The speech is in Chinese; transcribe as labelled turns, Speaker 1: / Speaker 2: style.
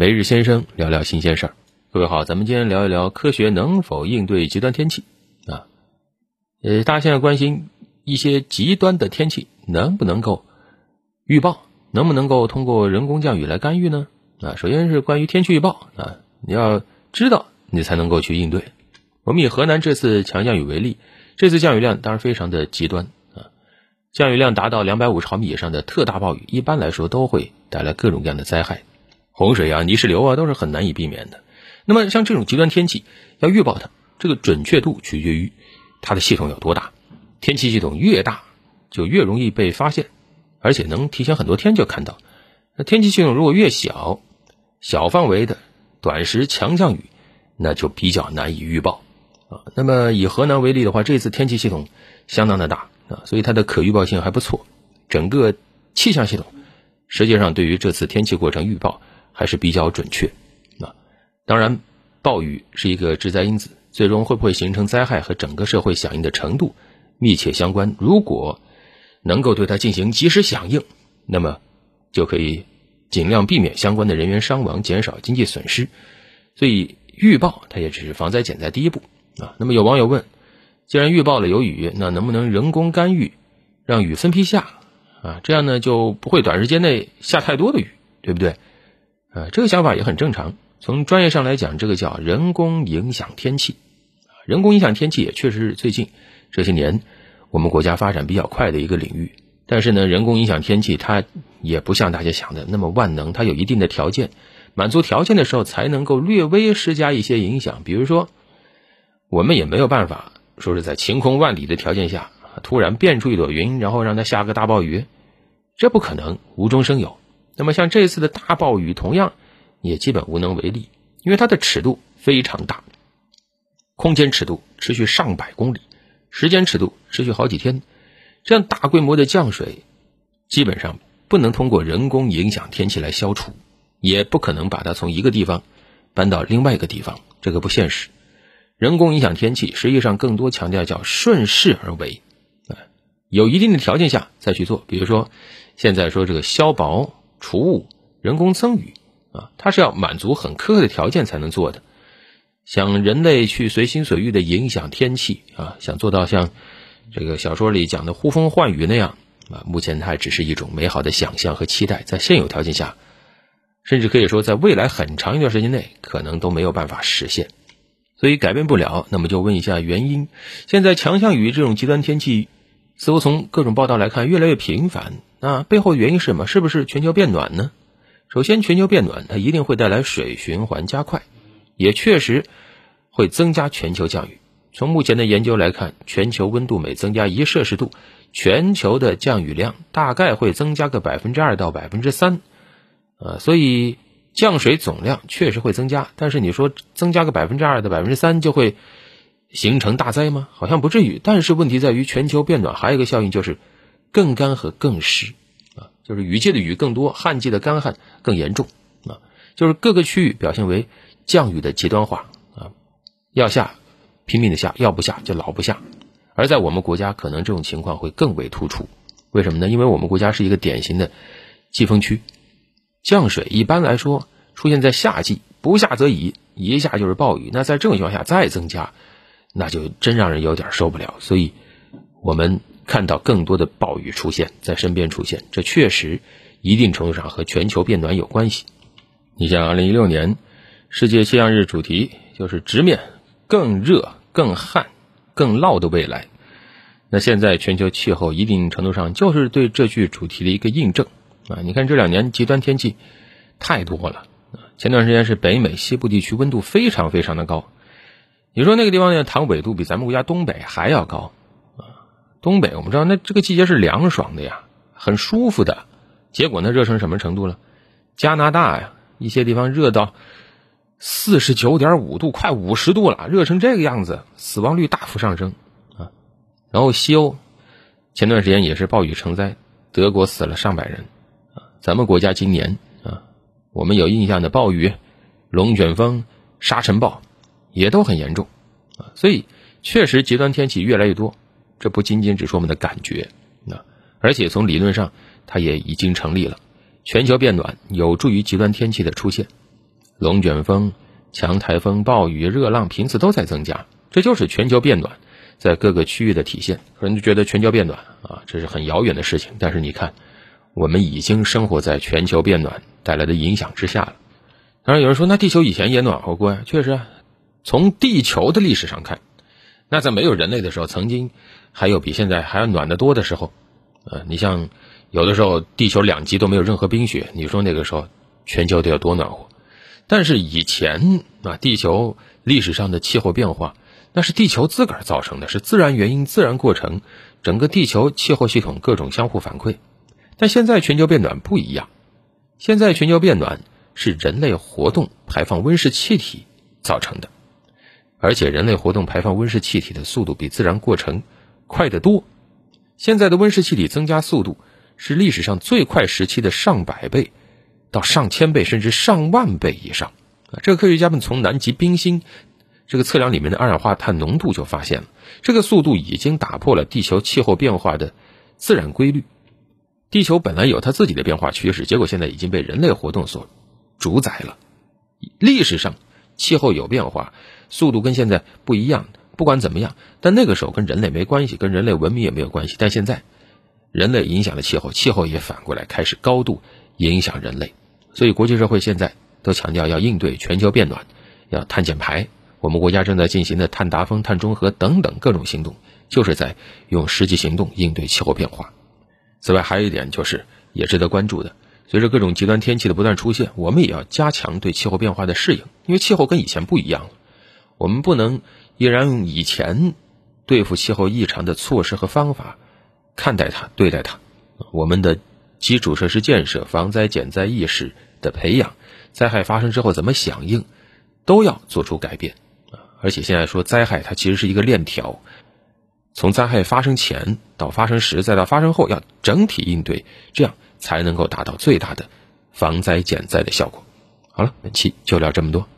Speaker 1: 每日先生聊聊新鲜事儿。各位好，咱们今天聊一聊科学能否应对极端天气啊？呃，大家现在关心一些极端的天气能不能够预报，能不能够通过人工降雨来干预呢？啊，首先是关于天气预报啊，你要知道你才能够去应对。我们以河南这次强降雨为例，这次降雨量当然非常的极端啊，降雨量达到两百五十毫米以上的特大暴雨，一般来说都会带来各种各样的灾害。洪水啊、泥石流啊都是很难以避免的。那么像这种极端天气要预报它，这个准确度取决于它的系统有多大。天气系统越大，就越容易被发现，而且能提前很多天就看到。那天气系统如果越小，小范围的短时强降雨，那就比较难以预报啊。那么以河南为例的话，这次天气系统相当的大啊，所以它的可预报性还不错。整个气象系统实际上对于这次天气过程预报。还是比较准确，啊，当然，暴雨是一个致灾因子，最终会不会形成灾害和整个社会响应的程度密切相关。如果能够对它进行及时响应，那么就可以尽量避免相关的人员伤亡，减少经济损失。所以预报它也只是防灾减灾第一步啊。那么有网友问，既然预报了有雨，那能不能人工干预，让雨分批下啊？这样呢就不会短时间内下太多的雨，对不对？呃，这个想法也很正常。从专业上来讲，这个叫人工影响天气。人工影响天气也确实是最近这些年我们国家发展比较快的一个领域。但是呢，人工影响天气它也不像大家想的那么万能，它有一定的条件，满足条件的时候才能够略微施加一些影响。比如说，我们也没有办法说是在晴空万里的条件下突然变出一朵云，然后让它下个大暴雨，这不可能，无中生有。那么像这次的大暴雨，同样也基本无能为力，因为它的尺度非常大，空间尺度持续上百公里，时间尺度持续好几天，这样大规模的降水，基本上不能通过人工影响天气来消除，也不可能把它从一个地方搬到另外一个地方，这个不现实。人工影响天气实际上更多强调叫顺势而为，啊，有一定的条件下再去做，比如说现在说这个消雹。除雾、人工增雨啊，它是要满足很苛刻的条件才能做的。想人类去随心所欲的影响天气啊，想做到像这个小说里讲的呼风唤雨那样啊，目前它还只是一种美好的想象和期待，在现有条件下，甚至可以说在未来很长一段时间内，可能都没有办法实现。所以改变不了，那么就问一下原因。现在强降雨这种极端天气，似乎从各种报道来看越来越频繁。那背后原因是什么？是不是全球变暖呢？首先，全球变暖它一定会带来水循环加快，也确实会增加全球降雨。从目前的研究来看，全球温度每增加一摄氏度，全球的降雨量大概会增加个百分之二到百分之三。呃，所以降水总量确实会增加，但是你说增加个百分之二到百分之三就会形成大灾吗？好像不至于。但是问题在于，全球变暖还有一个效应就是。更干和更湿，啊，就是雨季的雨更多，旱季的干旱更严重，啊，就是各个区域表现为降雨的极端化，啊，要下拼命的下，要不下就老不下，而在我们国家可能这种情况会更为突出，为什么呢？因为我们国家是一个典型的季风区，降水一般来说出现在夏季，不下则已，一下就是暴雨，那在这种情况下再增加，那就真让人有点受不了，所以我们。看到更多的暴雨出现在身边出现，这确实一定程度上和全球变暖有关系。你像二零一六年世界气象日主题就是直面更热、更旱、更涝的未来，那现在全球气候一定程度上就是对这句主题的一个印证啊！你看这两年极端天气太多了前段时间是北美西部地区温度非常非常的高，你说那个地方呢，糖纬度比咱们国家东北还要高。东北，我们知道那这个季节是凉爽的呀，很舒服的。结果呢，热成什么程度了？加拿大呀，一些地方热到四十九点五度，快五十度了，热成这个样子，死亡率大幅上升啊。然后西欧前段时间也是暴雨成灾，德国死了上百人啊。咱们国家今年啊，我们有印象的暴雨、龙卷风、沙尘暴也都很严重啊。所以确实极端天气越来越多。这不仅仅只是我们的感觉，啊，而且从理论上，它也已经成立了。全球变暖有助于极端天气的出现，龙卷风、强台风、暴雨、热浪频次都在增加，这就是全球变暖在各个区域的体现。可能就觉得全球变暖啊，这是很遥远的事情，但是你看，我们已经生活在全球变暖带来的影响之下了。当然有人说，那地球以前也暖和过呀，确实。从地球的历史上看，那在没有人类的时候，曾经还有比现在还要暖得多的时候。呃，你像有的时候地球两极都没有任何冰雪，你说那个时候全球得有多暖和？但是以前啊，地球历史上的气候变化，那是地球自个儿造成的，是自然原因、自然过程，整个地球气候系统各种相互反馈。但现在全球变暖不一样，现在全球变暖是人类活动排放温室气体造成的。而且人类活动排放温室气体的速度比自然过程快得多。现在的温室气体增加速度是历史上最快时期的上百倍，到上千倍甚至上万倍以上。这个科学家们从南极冰芯这个测量里面的二氧化碳浓度就发现了，这个速度已经打破了地球气候变化的自然规律。地球本来有它自己的变化趋势，结果现在已经被人类活动所主宰了。历史上气候有变化。速度跟现在不一样，不管怎么样，但那个时候跟人类没关系，跟人类文明也没有关系。但现在，人类影响了气候，气候也反过来开始高度影响人类。所以，国际社会现在都强调要应对全球变暖，要碳减排。我们国家正在进行的碳达峰、碳中和等等各种行动，就是在用实际行动应对气候变化。此外，还有一点就是也值得关注的，随着各种极端天气的不断出现，我们也要加强对气候变化的适应，因为气候跟以前不一样了。我们不能依然用以前对付气候异常的措施和方法看待它、对待它。我们的基础设施建设、防灾减灾意识的培养、灾害发生之后怎么响应，都要做出改变。而且现在说灾害，它其实是一个链条，从灾害发生前到发生时，再到发生后，要整体应对，这样才能够达到最大的防灾减灾的效果。好了，本期就聊这么多。